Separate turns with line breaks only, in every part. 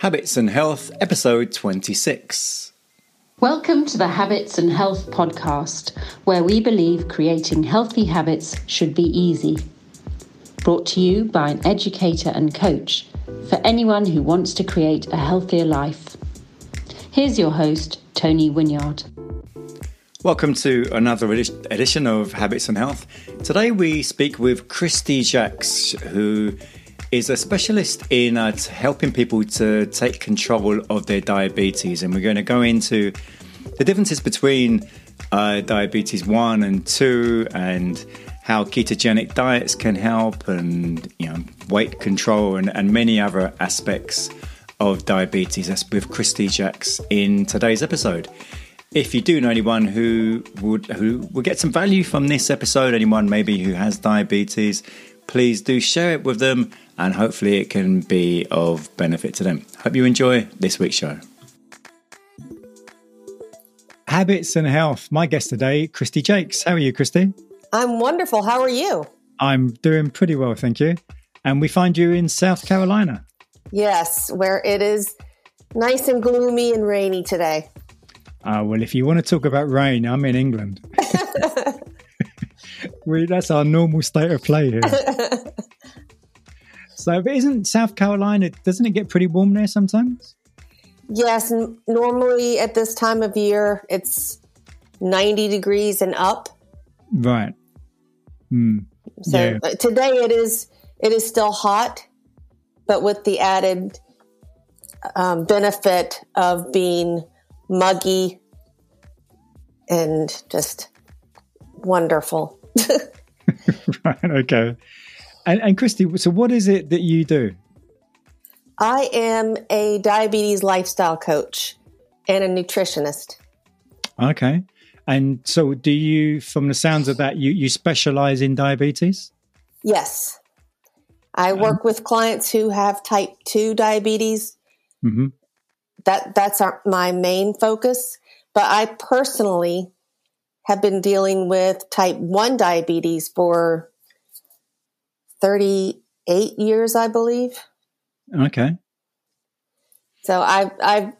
Habits and Health, episode 26.
Welcome to the Habits and Health podcast, where we believe creating healthy habits should be easy. Brought to you by an educator and coach for anyone who wants to create a healthier life. Here's your host, Tony Winyard.
Welcome to another edition of Habits and Health. Today we speak with Christy Jacks, who is a specialist in uh, helping people to take control of their diabetes. And we're going to go into the differences between uh, diabetes 1 and 2 and how ketogenic diets can help and you know weight control and, and many other aspects of diabetes. That's with Christy Jacques in today's episode. If you do know anyone who would who would get some value from this episode, anyone maybe who has diabetes, please do share it with them and hopefully it can be of benefit to them. Hope you enjoy this week's show. Habits and Health. My guest today, Christy Jakes. How are you, Christy?
I'm wonderful. How are you?
I'm doing pretty well, thank you. And we find you in South Carolina.
Yes, where it is nice and gloomy and rainy today.
Uh, well, if you want to talk about rain, I'm in England. we, that's our normal state of play here. so, but isn't South Carolina, doesn't it get pretty warm there sometimes?
Yes, n- normally at this time of year, it's 90 degrees and up.
Right. Mm.
So yeah. Uh, today it is it is still hot, but with the added um, benefit of being muggy and just wonderful.
right. Okay. And, and Christy, so what is it that you do?
I am a diabetes lifestyle coach and a nutritionist.
Okay. And so, do you, from the sounds of that, you, you specialize in diabetes?
Yes. I um, work with clients who have type 2 diabetes. Mm-hmm. That That's our, my main focus. But I personally have been dealing with type 1 diabetes for 38 years, I believe.
Okay.
So I've, I've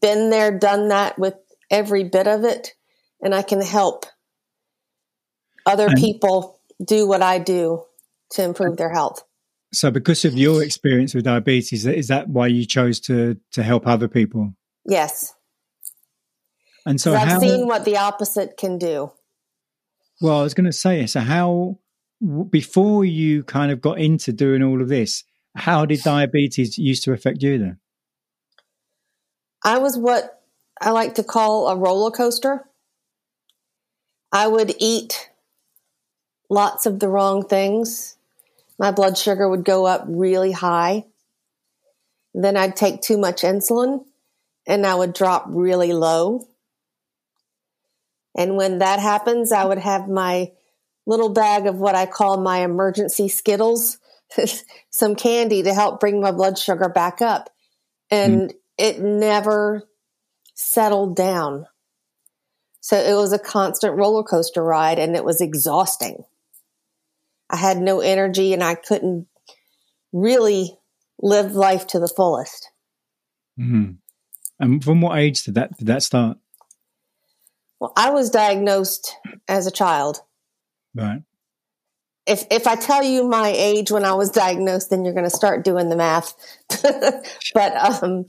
been there, done that with every bit of it and I can help other and, people do what I do to improve their health.
So, because of your experience with diabetes, is that why you chose to to help other people?
Yes.
And so,
I've
how,
seen what the opposite can do.
Well, I was going to say, so how before you kind of got into doing all of this, how did diabetes used to affect you then?
I was what I like to call a roller coaster. I would eat lots of the wrong things. My blood sugar would go up really high. Then I'd take too much insulin and I would drop really low. And when that happens, I would have my little bag of what I call my emergency Skittles, some candy to help bring my blood sugar back up. And mm. it never settled down. So it was a constant roller coaster ride and it was exhausting. I had no energy and I couldn't really live life to the fullest.
Mm-hmm. And from what age did that did that start?
Well, I was diagnosed as a child.
Right.
If if I tell you my age when I was diagnosed, then you're going to start doing the math. but um,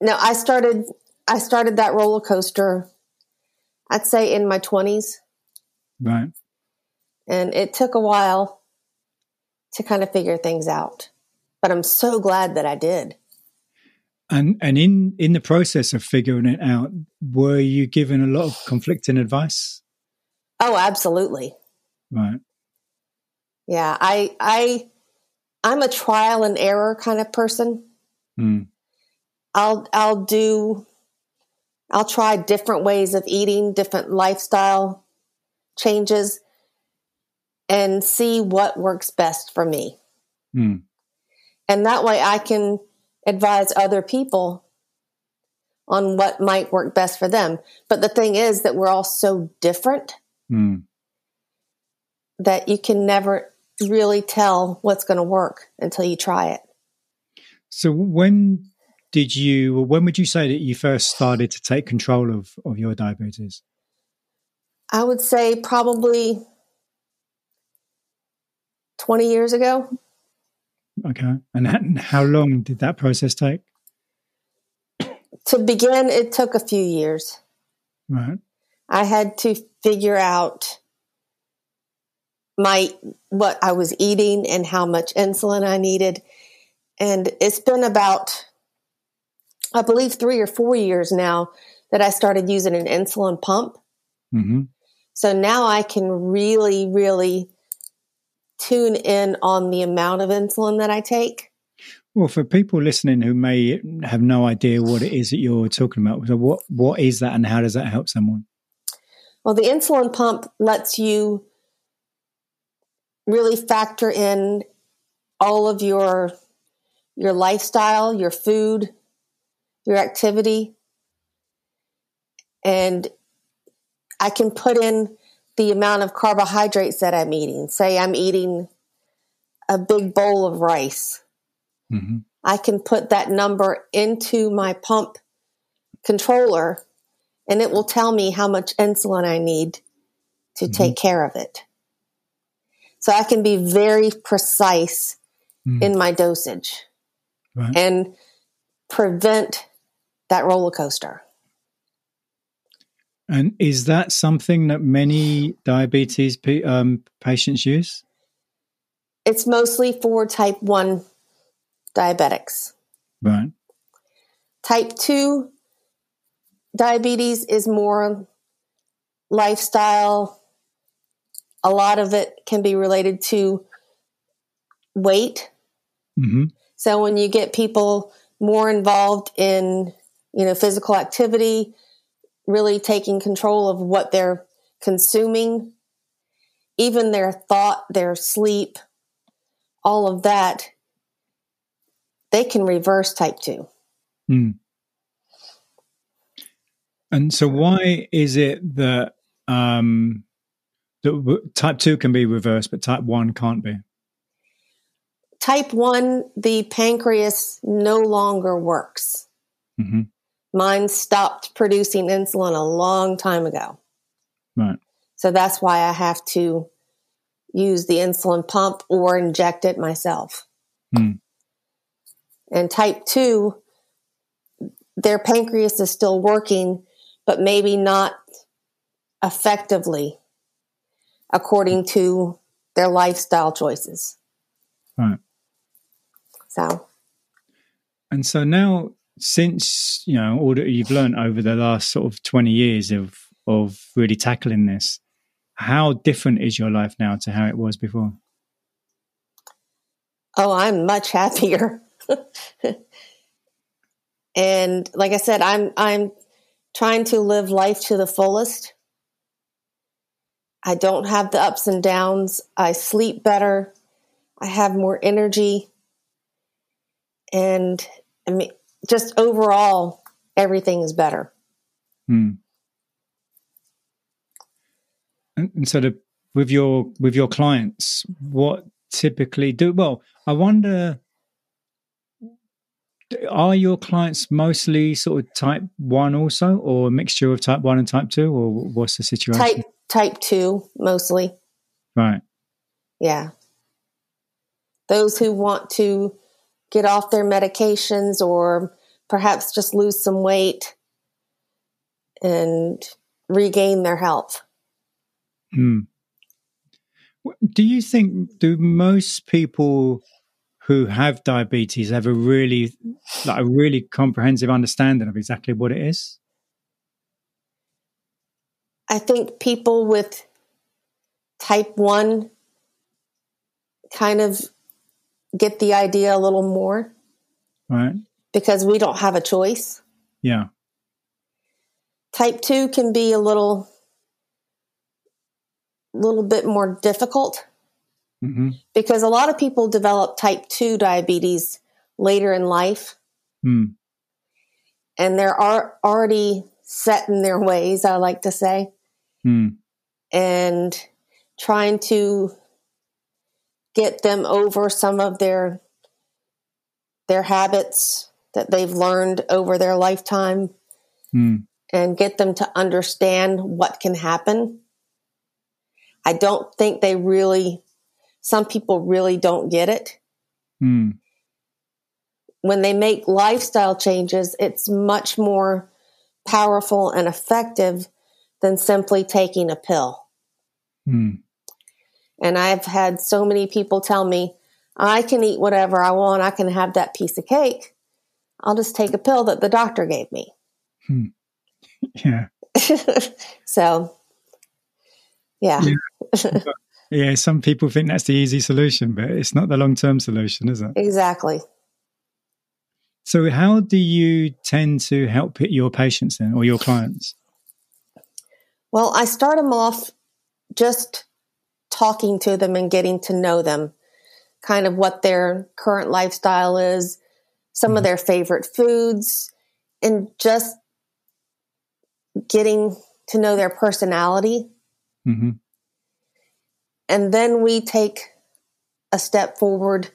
no, I started I started that roller coaster, I'd say in my 20s.
Right.
And it took a while to kind of figure things out. But I'm so glad that I did.
And and in in the process of figuring it out, were you given a lot of conflicting advice?
Oh, absolutely.
Right.
Yeah, I I I'm a trial and error kind of person. Mm. I'll I'll do I'll try different ways of eating, different lifestyle changes, and see what works best for me. Mm. And that way I can advise other people on what might work best for them. But the thing is that we're all so different mm. that you can never really tell what's going to work until you try it.
So when did you, when would you say that you first started to take control of, of your diabetes?
I would say probably 20 years ago.
Okay. And how long did that process take?
To begin, it took a few years.
Right.
I had to figure out my what I was eating and how much insulin I needed. And it's been about I believe 3 or 4 years now that I started using an insulin pump.
Mm-hmm.
So now I can really really tune in on the amount of insulin that I take.
Well, for people listening who may have no idea what it is that you're talking about, so what what is that, and how does that help someone?
Well, the insulin pump lets you really factor in all of your your lifestyle, your food, your activity, and I can put in the amount of carbohydrates that I'm eating. Say I'm eating a big bowl of rice.
Mm-hmm.
I can put that number into my pump controller and it will tell me how much insulin I need to mm-hmm. take care of it. So I can be very precise mm. in my dosage
right.
and prevent that roller coaster.
And is that something that many diabetes um, patients use?
It's mostly for type 1 diabetics.
Right.
Type 2 diabetes is more lifestyle. A lot of it can be related to weight.
Mm-hmm.
So when you get people more involved in, you know, physical activity, really taking control of what they're consuming, even their thought, their sleep, all of that, they can reverse type 2.
Mm. And so, why is it that um, that type 2 can be reversed, but type 1 can't be?
Type 1, the pancreas no longer works.
Mm-hmm.
Mine stopped producing insulin a long time ago.
Right.
So that's why I have to use the insulin pump or inject it myself.
Hmm.
And type 2, their pancreas is still working, but maybe not effectively according to their lifestyle choices.
Right.
So.
And so now since you know all that you've learned over the last sort of 20 years of of really tackling this how different is your life now to how it was before
oh i'm much happier and like i said i'm i'm trying to live life to the fullest i don't have the ups and downs i sleep better i have more energy and i mean just overall, everything is better.
Hmm. And, so, the, with your with your clients, what typically do? Well, I wonder. Are your clients mostly sort of type one also, or a mixture of type one and type two, or what's the situation?
Type type two mostly.
Right.
Yeah. Those who want to get off their medications or perhaps just lose some weight and regain their health.
Hmm. Do you think do most people who have diabetes have a really like a really comprehensive understanding of exactly what it is?
I think people with type 1 kind of get the idea a little more.
Right.
Because we don't have a choice.
Yeah.
Type 2 can be a little little bit more difficult
mm-hmm.
because a lot of people develop type 2 diabetes later in life.
Mm.
And they're are already set in their ways, I like to say.
Mm.
And trying to get them over some of their their habits that they've learned over their lifetime
mm.
and get them to understand what can happen. I don't think they really, some people really don't get it.
Mm.
When they make lifestyle changes, it's much more powerful and effective than simply taking a pill.
Mm.
And I've had so many people tell me, I can eat whatever I want. I can have that piece of cake. I'll just take a pill that the doctor gave me.
Hmm. Yeah.
so, yeah.
Yeah. yeah. Some people think that's the easy solution, but it's not the long term solution, is it?
Exactly.
So, how do you tend to help your patients then or your clients?
Well, I start them off just talking to them and getting to know them, kind of what their current lifestyle is, some mm-hmm. of their favorite foods, and just getting to know their personality.
Mm-hmm.
And then we take a step forward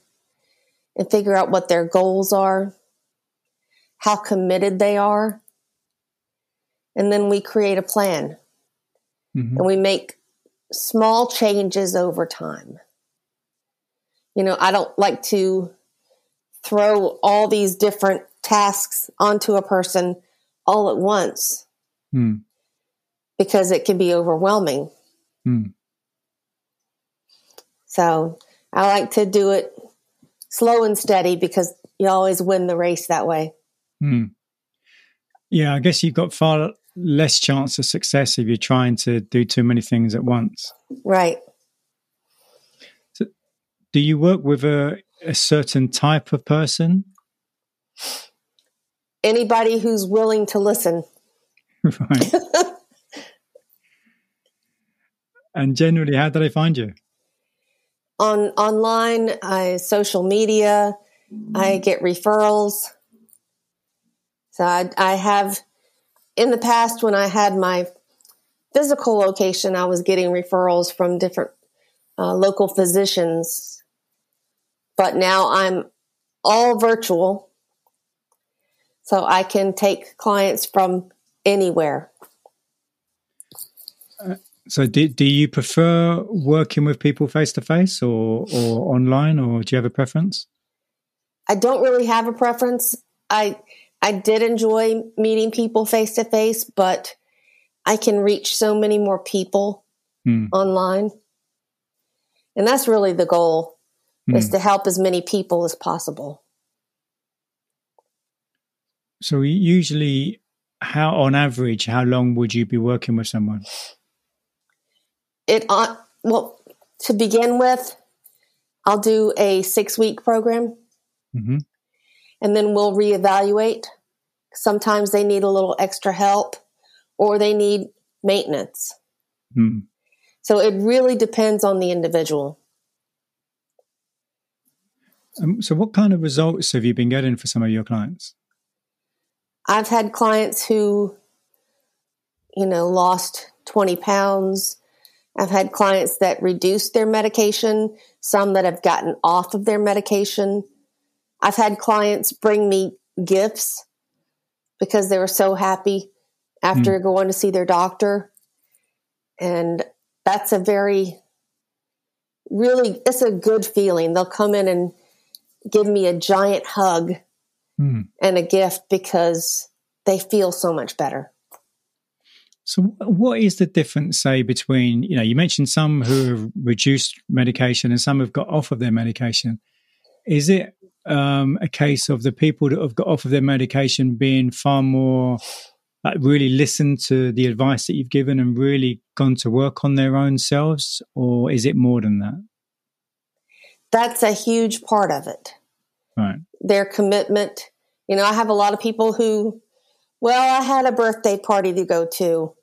and figure out what their goals are, how committed they are. And then we create a plan.
Mm-hmm.
And we make small changes over time. You know, I don't like to throw all these different tasks onto a person all at once
mm.
because it can be overwhelming.
Mm.
So I like to do it slow and steady because you always win the race that way.
Mm. Yeah, I guess you've got far less chance of success if you're trying to do too many things at once.
Right.
So do you work with a, a certain type of person?
Anybody who's willing to listen.
right. and generally, how do they find you?
On online, I social media. I get referrals. So I, I have in the past, when I had my physical location, I was getting referrals from different uh, local physicians. But now I'm all virtual. So I can take clients from anywhere.
So, do, do you prefer working with people face to face or, or online, or do you have a preference?
I don't really have a preference. I I did enjoy meeting people face to face, but I can reach so many more people
mm.
online. And that's really the goal mm. is to help as many people as possible.
So usually how on average how long would you be working with someone?
It uh, well to begin with I'll do a 6 week program.
Mm-hmm
and then we'll reevaluate. Sometimes they need a little extra help or they need maintenance.
Hmm.
So it really depends on the individual.
Um, so, what kind of results have you been getting for some of your clients?
I've had clients who, you know, lost 20 pounds. I've had clients that reduced their medication, some that have gotten off of their medication. I've had clients bring me gifts because they were so happy after mm. going to see their doctor. And that's a very, really, it's a good feeling. They'll come in and give me a giant hug
mm.
and a gift because they feel so much better.
So, what is the difference, say, between, you know, you mentioned some who have reduced medication and some have got off of their medication. Is it um, a case of the people that have got off of their medication being far more like really listened to the advice that you've given and really gone to work on their own selves, or is it more than that?
That's a huge part of it.
Right.
Their commitment. You know, I have a lot of people who, well, I had a birthday party to go to.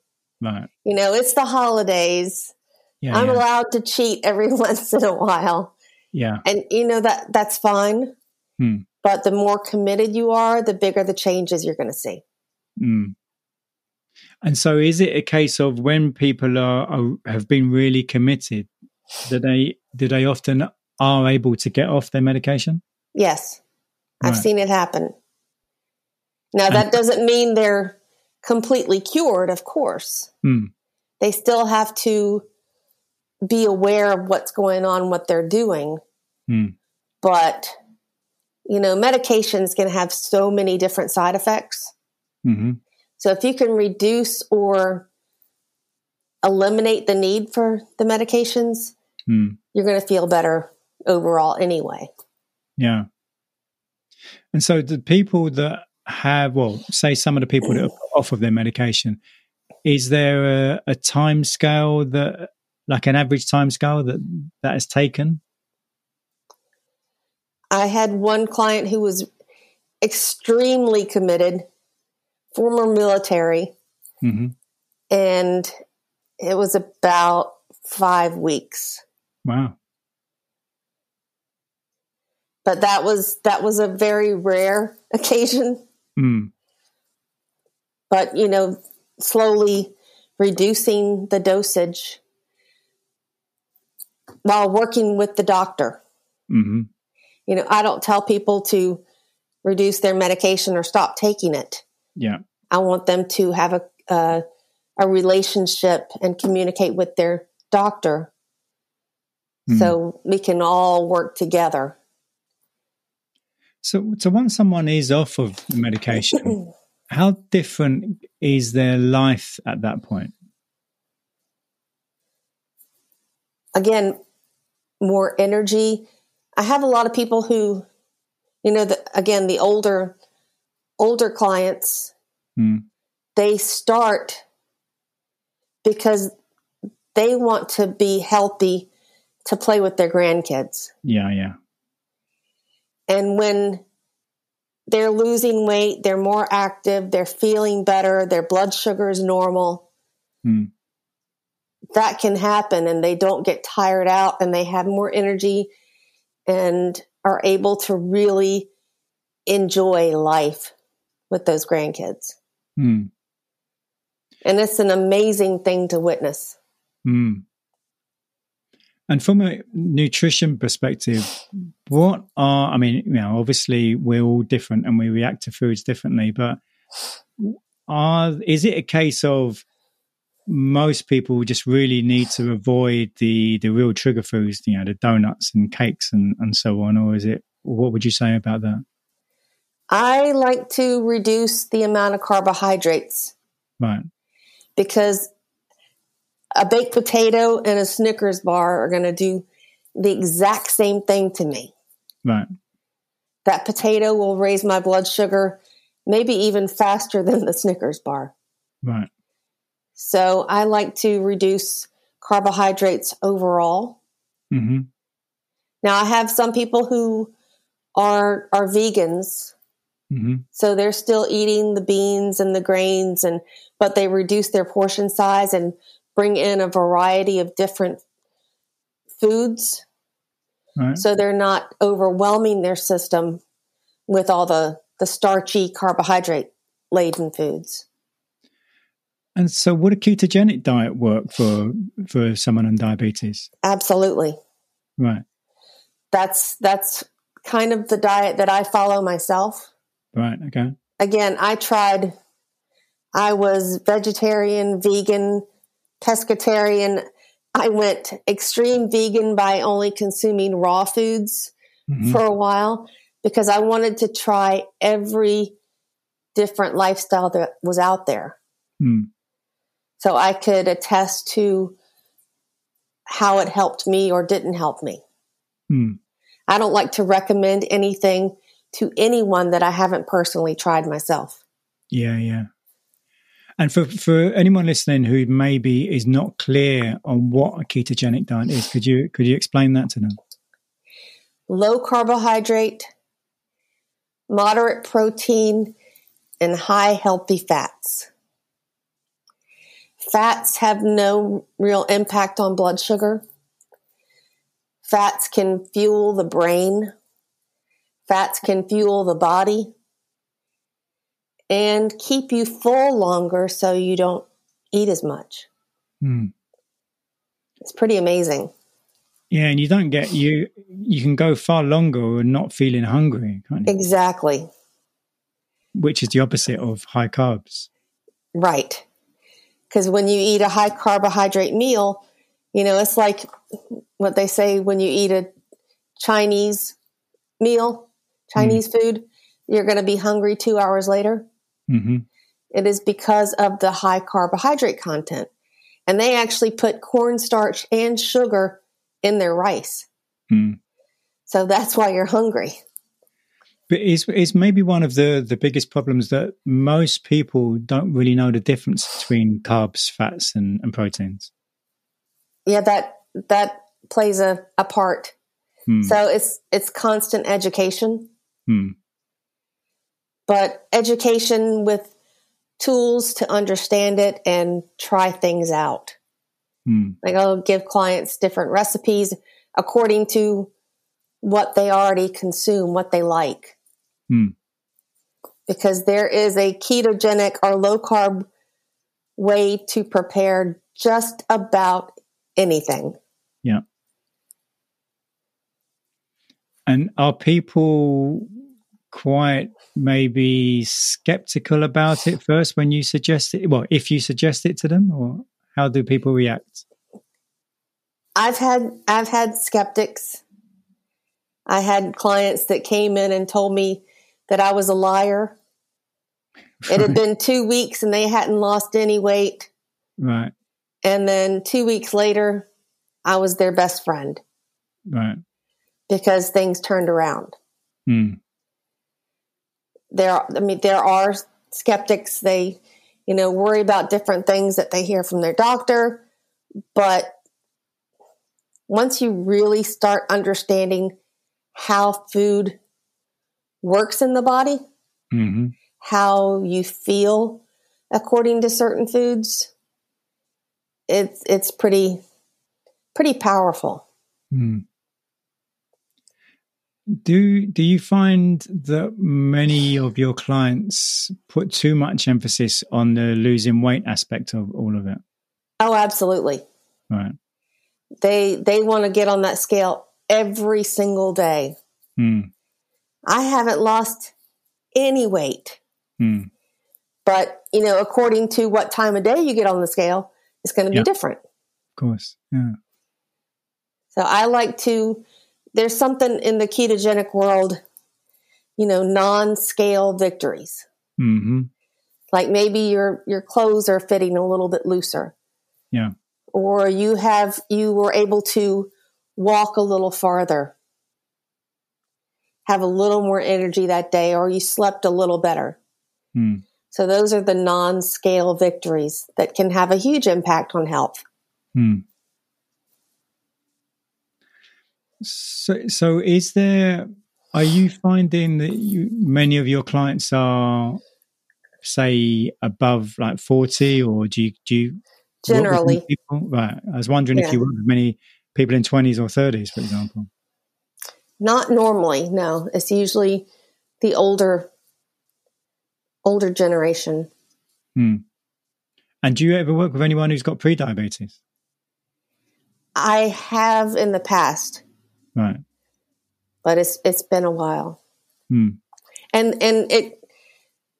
Right.
You know, it's the holidays.
Yeah,
I'm
yeah.
allowed to cheat every once in a while.
Yeah.
And you know that that's fine.
Hmm.
But the more committed you are, the bigger the changes you're going to see.
Mm. And so, is it a case of when people are, are have been really committed, that they do they often are able to get off their medication?
Yes. Right. I've seen it happen. Now, that doesn't mean they're completely cured, of course.
Mm.
They still have to be aware of what's going on, what they're doing.
Mm.
But, you know, medications can have so many different side effects.
Mm-hmm.
So if you can reduce or eliminate the need for the medications,
mm.
you're going to feel better overall anyway.
Yeah. And so the people that have, well, say some of the people that are off of their medication, is there a, a time scale that, like an average time scale that that is taken?
I had one client who was extremely committed, former military,
mm-hmm.
and it was about five weeks.
Wow.
But that was that was a very rare occasion.
Mm.
But you know, slowly reducing the dosage while working with the doctor.
Mm-hmm.
You know, I don't tell people to reduce their medication or stop taking it.
Yeah.
I want them to have a a, a relationship and communicate with their doctor mm. so we can all work together.
So, so once someone is off of medication, how different is their life at that point?
Again, more energy. I have a lot of people who, you know, the, again, the older, older clients,
mm.
they start because they want to be healthy to play with their grandkids.
Yeah, yeah.
And when they're losing weight, they're more active, they're feeling better, their blood sugar is normal.
Hmm.
That can happen and they don't get tired out and they have more energy and are able to really enjoy life with those grandkids.
Hmm.
And it's an amazing thing to witness.
Hmm. And from a nutrition perspective, what are, I mean, you know, obviously we're all different and we react to foods differently, but are, is it a case of most people just really need to avoid the, the real trigger foods, you know, the donuts and cakes and, and so on? Or is it, what would you say about that?
I like to reduce the amount of carbohydrates.
Right.
Because a baked potato and a Snickers bar are going to do the exact same thing to me.
Right.
That potato will raise my blood sugar maybe even faster than the Snickers bar.
Right.
So I like to reduce carbohydrates overall.
Mm-hmm.
Now I have some people who are are vegans.
Mm-hmm.
So they're still eating the beans and the grains and but they reduce their portion size and bring in a variety of different foods.
Right.
So they're not overwhelming their system with all the, the starchy carbohydrate laden foods.
And so would a ketogenic diet work for for someone on diabetes?
Absolutely.
Right.
That's that's kind of the diet that I follow myself.
Right, okay.
Again, I tried I was vegetarian, vegan, pescatarian. I went extreme vegan by only consuming raw foods mm-hmm. for a while because I wanted to try every different lifestyle that was out there.
Mm.
So I could attest to how it helped me or didn't help me.
Mm.
I don't like to recommend anything to anyone that I haven't personally tried myself.
Yeah, yeah. And for, for anyone listening who maybe is not clear on what a ketogenic diet is, could you could you explain that to them?
Low carbohydrate, moderate protein, and high healthy fats. Fats have no real impact on blood sugar. Fats can fuel the brain. Fats can fuel the body and keep you full longer so you don't eat as much.
Mm.
It's pretty amazing.
Yeah, and you don't get you you can go far longer and not feeling hungry?
Exactly.
Which is the opposite of high carbs.
Right. Because when you eat a high carbohydrate meal, you know, it's like what they say when you eat a Chinese meal, Chinese mm. food, you're going to be hungry two hours later. Mm-hmm. It is because of the high carbohydrate content. And they actually put cornstarch and sugar in their rice. Mm. So that's why you're hungry.
But is is maybe one of the the biggest problems that most people don't really know the difference between carbs, fats, and, and proteins.
Yeah, that that plays a, a part. Hmm. So it's it's constant education. Hmm. But education with tools to understand it and try things out. Hmm. Like I'll give clients different recipes according to what they already consume, what they like. Hmm. Because there is a ketogenic or low carb way to prepare just about anything.
Yeah. And are people quite maybe skeptical about it first when you suggest it? Well, if you suggest it to them, or how do people react?
I've had I've had skeptics. I had clients that came in and told me that I was a liar. It had been two weeks and they hadn't lost any weight.
Right.
And then two weeks later, I was their best friend.
Right.
Because things turned around. Hmm. There, I mean, there are skeptics. They, you know, worry about different things that they hear from their doctor. But once you really start understanding how food works in the body, mm-hmm. how you feel according to certain foods, it's it's pretty pretty powerful. Mm.
Do do you find that many of your clients put too much emphasis on the losing weight aspect of all of it?
Oh, absolutely.
Right.
They they want to get on that scale every single day. Mm. I haven't lost any weight. Mm. But, you know, according to what time of day you get on the scale, it's going to be yeah. different.
Of course. Yeah.
So I like to, there's something in the ketogenic world, you know, non scale victories. Mm-hmm. Like maybe your, your clothes are fitting a little bit looser.
Yeah.
Or you have, you were able to walk a little farther, have a little more energy that day, or you slept a little better. Mm. So those are the non-scale victories that can have a huge impact on health. Hmm.
So, so is there? Are you finding that you many of your clients are, say, above like forty, or do you do you
generally
people? Right. I was wondering yeah. if you work with many people in twenties or thirties, for example.
Not normally. No, it's usually the older older generation.
Hmm. And do you ever work with anyone who's got pre-diabetes?
I have in the past.
Right.
But it's it's been a while. Hmm. And and it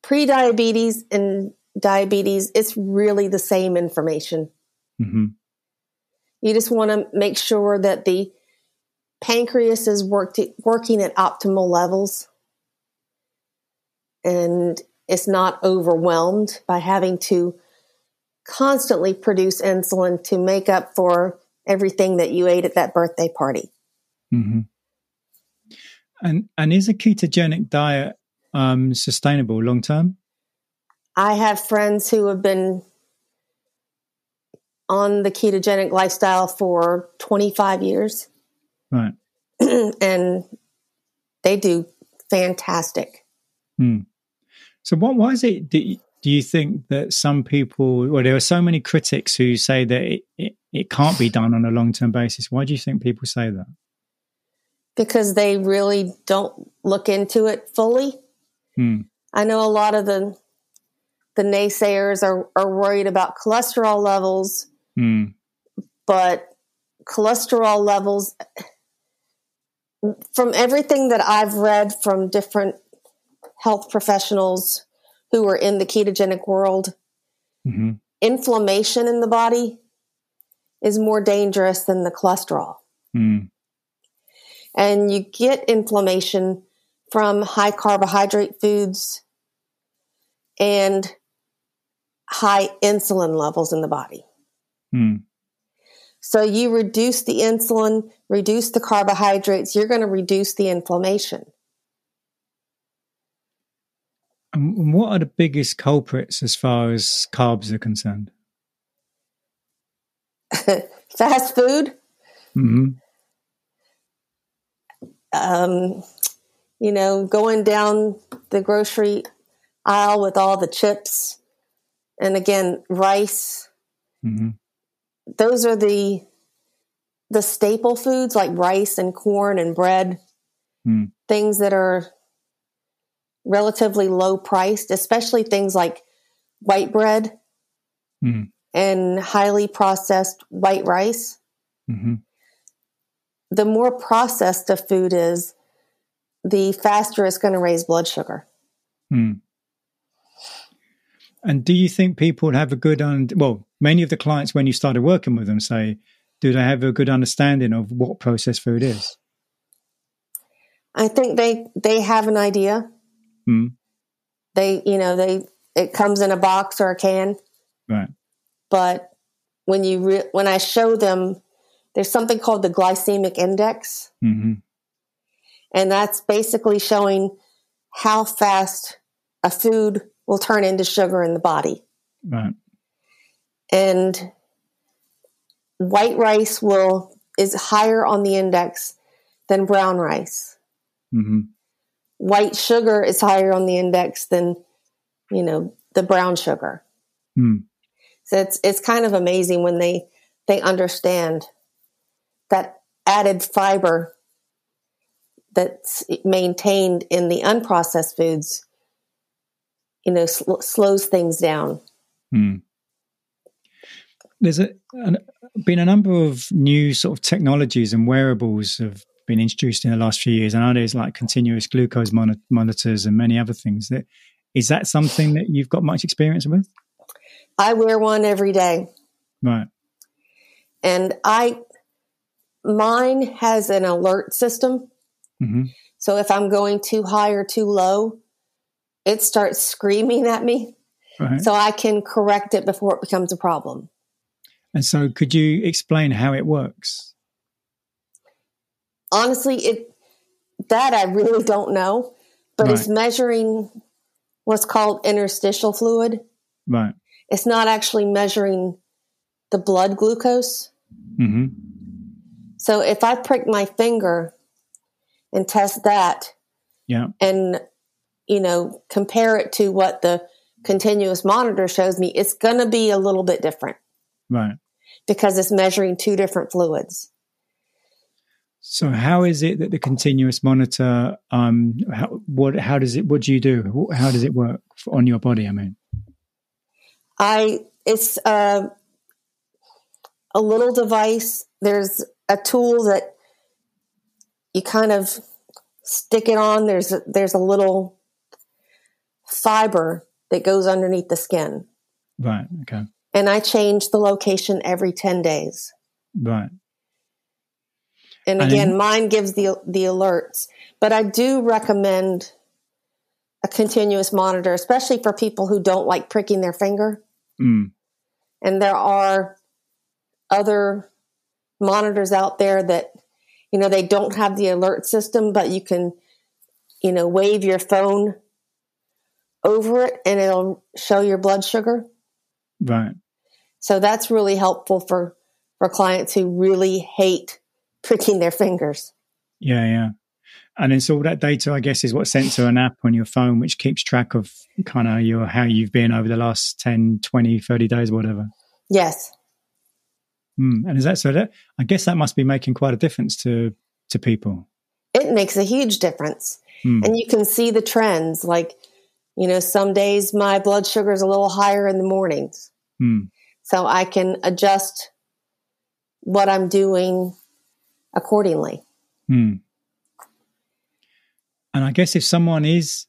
pre-diabetes and diabetes, it's really the same information. Mm-hmm. You just want to make sure that the pancreas is worked, working at optimal levels. And it's not overwhelmed by having to constantly produce insulin to make up for everything that you ate at that birthday party. Mm-hmm.
And and is a ketogenic diet um, sustainable long term?
I have friends who have been on the ketogenic lifestyle for 25 years.
Right.
and they do fantastic.
Hmm. So, what why is it? Do you, do you think that some people, well, there are so many critics who say that it, it, it can't be done on a long term basis? Why do you think people say that?
Because they really don't look into it fully. Hmm. I know a lot of the the naysayers are, are worried about cholesterol levels, hmm. but cholesterol levels from everything that I've read from different health professionals who are in the ketogenic world, mm-hmm. inflammation in the body is more dangerous than the cholesterol. Mm. And you get inflammation from high carbohydrate foods and high insulin levels in the body. Mm. So you reduce the insulin, reduce the carbohydrates, you're going to reduce the inflammation.
And what are the biggest culprits as far as carbs are concerned?
Fast food. Mm-hmm. Um, you know, going down the grocery aisle with all the chips and again, rice. Mm-hmm those are the the staple foods like rice and corn and bread, mm. things that are relatively low priced, especially things like white bread mm. and highly processed white rice. Mm-hmm. The more processed a food is, the faster it's going to raise blood sugar. Mm.
And do you think people have a good un- well, many of the clients when you started working with them say, do they have a good understanding of what processed food is?
I think they they have an idea. Hmm. They you know they it comes in a box or a can.
Right.
But when you re- when I show them, there's something called the glycemic index, mm-hmm. and that's basically showing how fast a food will turn into sugar in the body.
Right.
And white rice will is higher on the index than brown rice. Mm-hmm. White sugar is higher on the index than, you know, the brown sugar. Mm. So it's it's kind of amazing when they they understand that added fiber that's maintained in the unprocessed foods you know, sl- slows things down. Hmm.
There's a, an, been a number of new sort of technologies and wearables have been introduced in the last few years. And I know there's like continuous glucose mon- monitors and many other things. That is that something that you've got much experience with?
I wear one every day.
Right.
And I, mine has an alert system. Mm-hmm. So if I'm going too high or too low, it starts screaming at me right. so I can correct it before it becomes a problem.
And so, could you explain how it works?
Honestly, it that I really don't know, but right. it's measuring what's called interstitial fluid.
Right.
It's not actually measuring the blood glucose. Mm-hmm. So if I prick my finger and test that,
yeah,
and you know, compare it to what the continuous monitor shows me, it's going to be a little bit different.
Right.
Because it's measuring two different fluids.
So how is it that the continuous monitor um how, what how does it what do you do? How does it work on your body, I mean?
I it's uh, a little device. There's a tool that you kind of stick it on. There's a, there's a little fiber that goes underneath the skin.
Right. Okay.
And I change the location every 10 days.
Right.
And again, mine gives the the alerts, but I do recommend a continuous monitor, especially for people who don't like pricking their finger. Mm. And there are other monitors out there that, you know, they don't have the alert system, but you can, you know, wave your phone over it and it'll show your blood sugar.
Right.
So that's really helpful for for clients who really hate pricking their fingers.
Yeah, yeah. And then so all that data, I guess, is what's sent to an app on your phone, which keeps track of kind of your how you've been over the last 10, 20, 30 days, whatever.
Yes.
Mm. And is that so? That I guess that must be making quite a difference to to people.
It makes a huge difference, mm. and you can see the trends. Like you know, some days my blood sugar is a little higher in the mornings. Hmm. So I can adjust what I'm doing accordingly.
Hmm. And I guess if someone is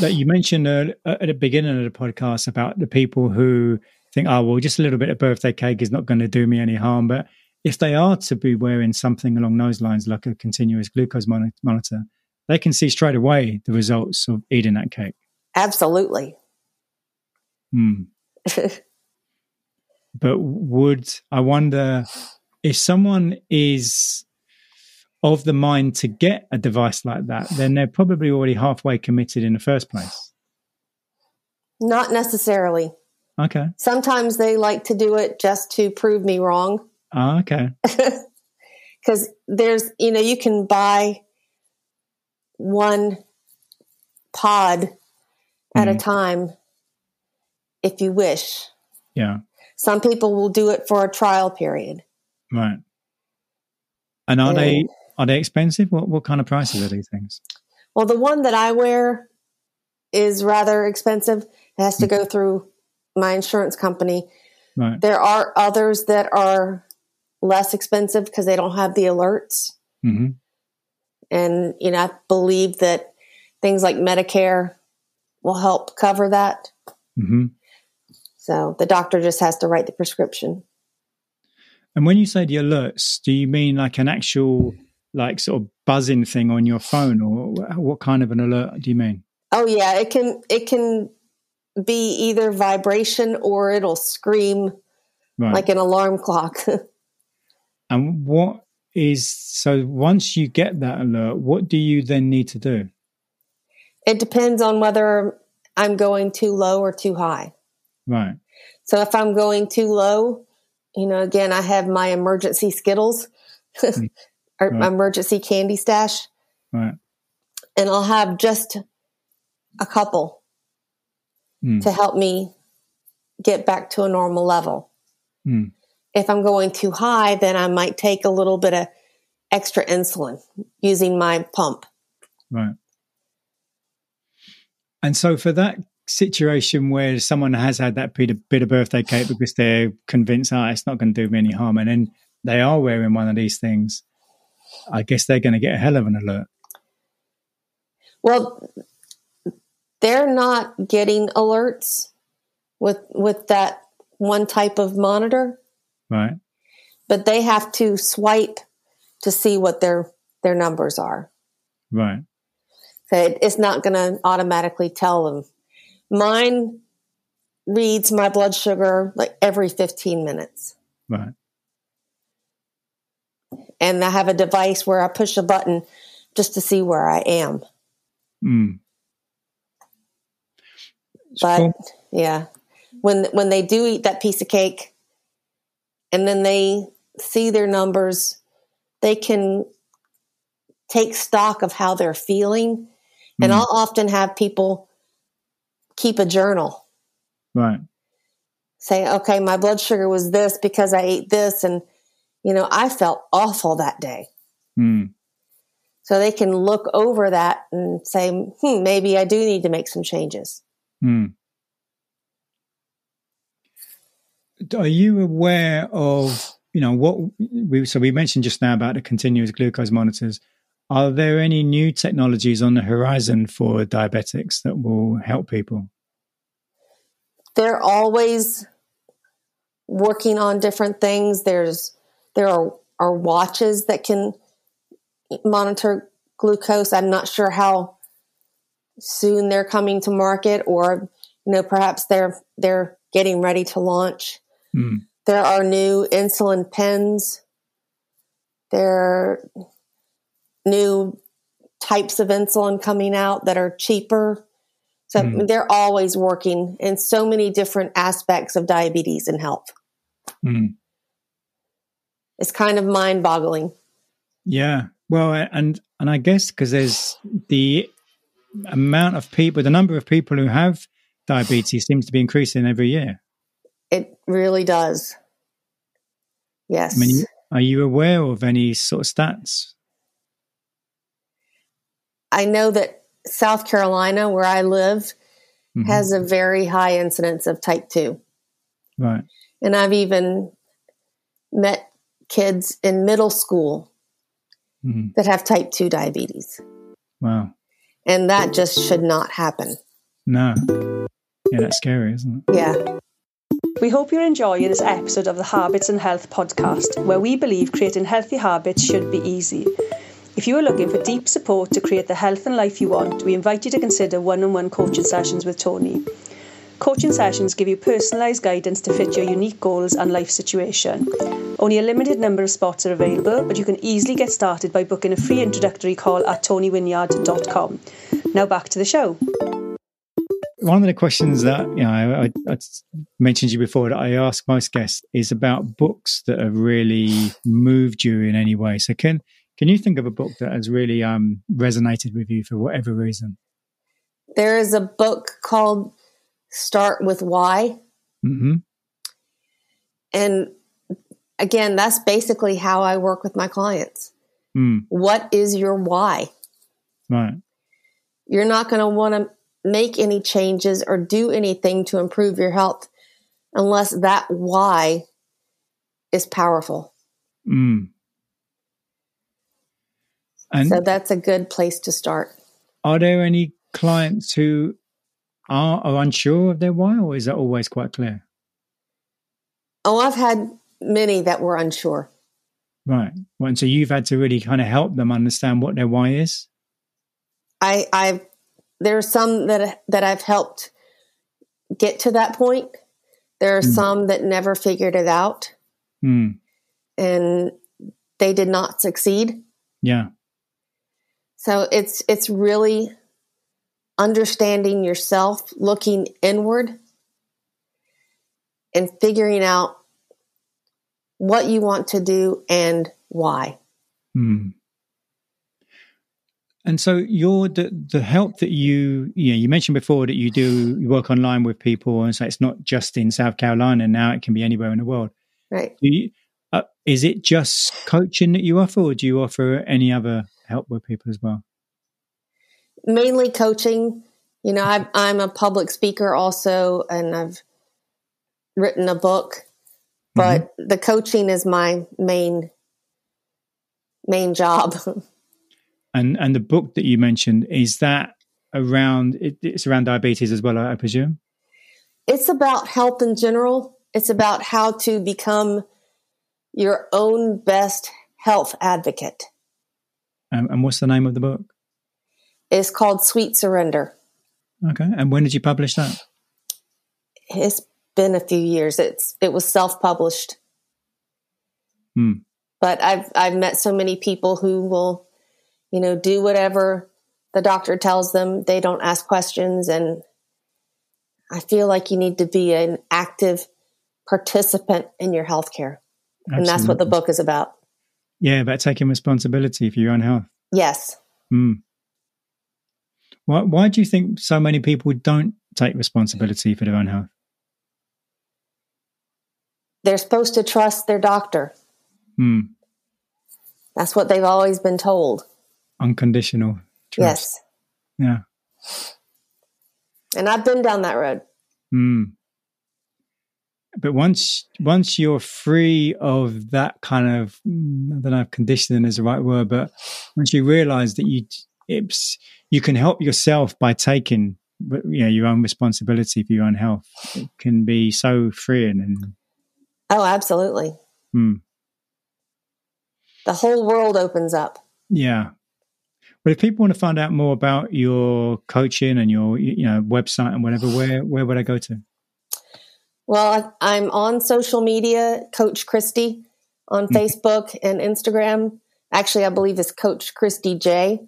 that you mentioned uh, at the beginning of the podcast about the people who think, oh, well, just a little bit of birthday cake is not going to do me any harm. But if they are to be wearing something along those lines, like a continuous glucose monitor, they can see straight away the results of eating that cake.
Absolutely.
Hmm. but would I wonder if someone is of the mind to get a device like that, then they're probably already halfway committed in the first place.
Not necessarily.
Okay.
Sometimes they like to do it just to prove me wrong.
Oh, okay.
Because there's, you know, you can buy one pod at mm. a mm-hmm. time if you wish.
Yeah.
Some people will do it for a trial period.
Right. And are and, they are they expensive? What what kind of prices are these things?
Well, the one that I wear is rather expensive. It has to mm. go through my insurance company.
Right.
There are others that are less expensive because they don't have the alerts.
Mm-hmm.
And you know, I believe that things like Medicare will help cover that.
Mm-hmm.
So the doctor just has to write the prescription.
And when you say the alerts, do you mean like an actual like sort of buzzing thing on your phone or what kind of an alert do you mean?
Oh yeah, it can it can be either vibration or it'll scream right. like an alarm clock.
and what is so once you get that alert, what do you then need to do?
It depends on whether I'm going too low or too high.
Right.
So if I'm going too low, you know, again, I have my emergency Skittles mm. or right. my emergency candy stash.
Right.
And I'll have just a couple mm. to help me get back to a normal level.
Mm.
If I'm going too high, then I might take a little bit of extra insulin using my pump.
Right. And so for that situation where someone has had that bit of, bit of birthday cake because they're convinced, ah, oh, it's not going to do me any harm, and then they are wearing one of these things, I guess they're going to get a hell of an alert.
Well, they're not getting alerts with with that one type of monitor.
Right.
But they have to swipe to see what their their numbers are.
Right.
So it, it's not going to automatically tell them. Mine reads my blood sugar like every 15 minutes.
Right.
And I have a device where I push a button just to see where I am.
Mm.
But cool. yeah, when when they do eat that piece of cake, and then they see their numbers, they can take stock of how they're feeling. And mm. I'll often have people keep a journal.
Right.
Say, okay, my blood sugar was this because I ate this. And, you know, I felt awful that day.
Mm.
So they can look over that and say, hmm, maybe I do need to make some changes.
Hmm. Are you aware of you know what we so we mentioned just now about the continuous glucose monitors? Are there any new technologies on the horizon for diabetics that will help people?
They're always working on different things. There's there are, are watches that can monitor glucose. I'm not sure how soon they're coming to market or you know perhaps they're they're getting ready to launch
mm.
there are new insulin pens there are new types of insulin coming out that are cheaper so mm. they're always working in so many different aspects of diabetes and health
mm.
it's kind of mind boggling
yeah well and and i guess because there's the amount of people, the number of people who have diabetes seems to be increasing every year.
It really does. Yes.
I mean, are you aware of any sort of stats?
I know that South Carolina, where I live, mm-hmm. has a very high incidence of type 2.
Right.
And I've even met kids in middle school mm-hmm. that have type 2 diabetes.
Wow.
And that just should not happen.
No. Yeah, that's scary, isn't
it? Yeah.
We hope you're enjoying this episode of the Habits and Health podcast, where we believe creating healthy habits should be easy. If you are looking for deep support to create the health and life you want, we invite you to consider one on one coaching sessions with Tony. Coaching sessions give you personalised guidance to fit your unique goals and life situation. Only a limited number of spots are available, but you can easily get started by booking a free introductory call at tonywinyard.com. Now back to the show.
One of the questions that you know I, I mentioned you before that I ask most guests is about books that have really moved you in any way. So can can you think of a book that has really um, resonated with you for whatever reason?
There is a book called Start with Why. Mm-hmm. And again, that's basically how I work with my clients. Mm. What is your why?
Right.
You're not going to want to make any changes or do anything to improve your health unless that why is powerful.
Mm.
And so that's a good place to start.
Are there any clients who are, are unsure of their why, or is that always quite clear?
Oh, I've had many that were unsure.
Right. Well, and so you've had to really kind of help them understand what their why is.
I, I've there are some that that I've helped get to that point. There are mm. some that never figured it out,
mm.
and they did not succeed.
Yeah.
So it's it's really understanding yourself, looking inward, and figuring out what you want to do and why.
Hmm. And so your the, the help that you you know you mentioned before that you do you work online with people and so it's not just in South Carolina now it can be anywhere in the world.
Right.
You, uh, is it just coaching that you offer or do you offer any other help with people as well?
Mainly coaching. You know, i I'm a public speaker also, and I've written a book, but mm-hmm. the coaching is my main main job.
and and the book that you mentioned is that around it, it's around diabetes as well, I, I presume.
It's about health in general. It's about how to become your own best health advocate.
Um, and what's the name of the book?
It's called Sweet Surrender.
Okay. And when did you publish that?
It's been a few years. It's it was self published.
Hmm.
But I've I've met so many people who will, you know, do whatever the doctor tells them. They don't ask questions and I feel like you need to be an active participant in your healthcare. Absolutely. And that's what the book is about.
Yeah, about taking responsibility for your own health.
Yes.
Hmm. Why, why do you think so many people don't take responsibility for their own health?
They're supposed to trust their doctor.
Hmm.
That's what they've always been told.
Unconditional trust.
Yes.
Yeah.
And I've been down that road.
Hmm. But once once you're free of that kind of I don't know if conditioning is the right word, but once you realize that you it's you can help yourself by taking you know your own responsibility for your own health. It can be so freeing and
oh, absolutely.
Hmm.
The whole world opens up.
Yeah. But if people want to find out more about your coaching and your you know website and whatever, where where would I go to?
Well, I'm on social media, Coach Christy, on mm-hmm. Facebook and Instagram. Actually, I believe it's Coach Christy J.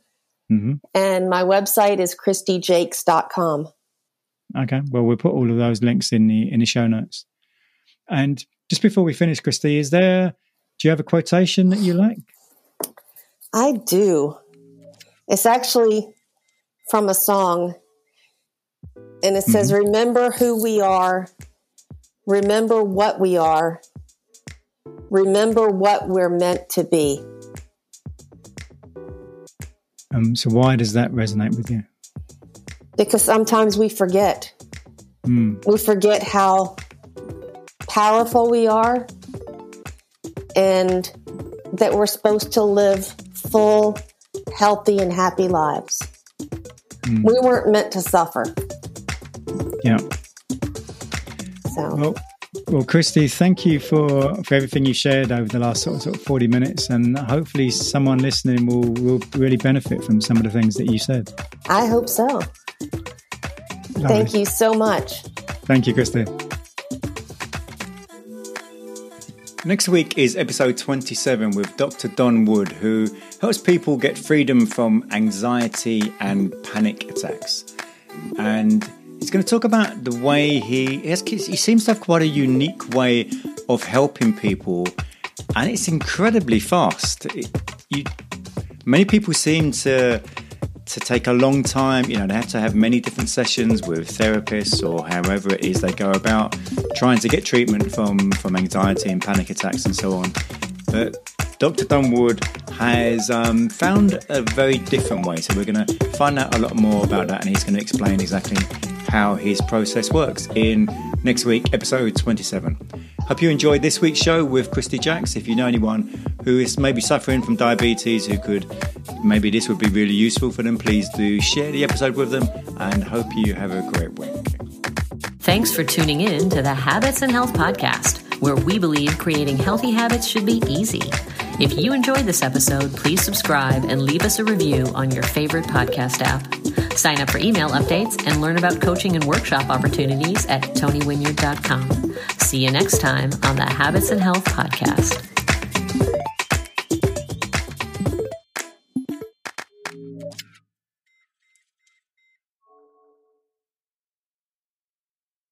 Mm-hmm.
And my website is christyjakes.com.
Okay. Well, we'll put all of those links in the in the show notes. And just before we finish, Christy, is there do you have a quotation that you like?
I do. It's actually from a song. And it says, mm-hmm. Remember who we are. Remember what we are. Remember what we're meant to be.
Um, so why does that resonate with you?
Because sometimes we forget.
Mm.
We forget how powerful we are and that we're supposed to live full, healthy, and happy lives. Mm. We weren't meant to suffer.
Yeah.
So.
Well, well, Christy, thank you for, for everything you shared over the last sort of, sort of 40 minutes. And hopefully, someone listening will, will really benefit from some of the things that you said.
I hope so. Lovely. Thank you so much.
Thank you, Christy. Next week is episode 27 with Dr. Don Wood, who helps people get freedom from anxiety and panic attacks. And he's going to talk about the way he, has, he seems to have quite a unique way of helping people, and it's incredibly fast. It, you, many people seem to to take a long time. You know, they have to have many different sessions with therapists or however it is they go about trying to get treatment from, from anxiety and panic attacks and so on. But Dr. Don Wood has um, found a very different way. So we're going to find out a lot more about that and he's going to explain exactly how his process works in next week, episode 27. Hope you enjoyed this week's show with Christy Jacks. If you know anyone who is maybe suffering from diabetes who could maybe this would be really useful for them, please do share the episode with them and hope you have a great week.
Thanks for tuning in to the Habits and Health Podcast, where we believe creating healthy habits should be easy. If you enjoyed this episode, please subscribe and leave us a review on your favorite podcast app. Sign up for email updates and learn about coaching and workshop opportunities at tonywinyard.com. See you next time on the Habits and Health Podcast.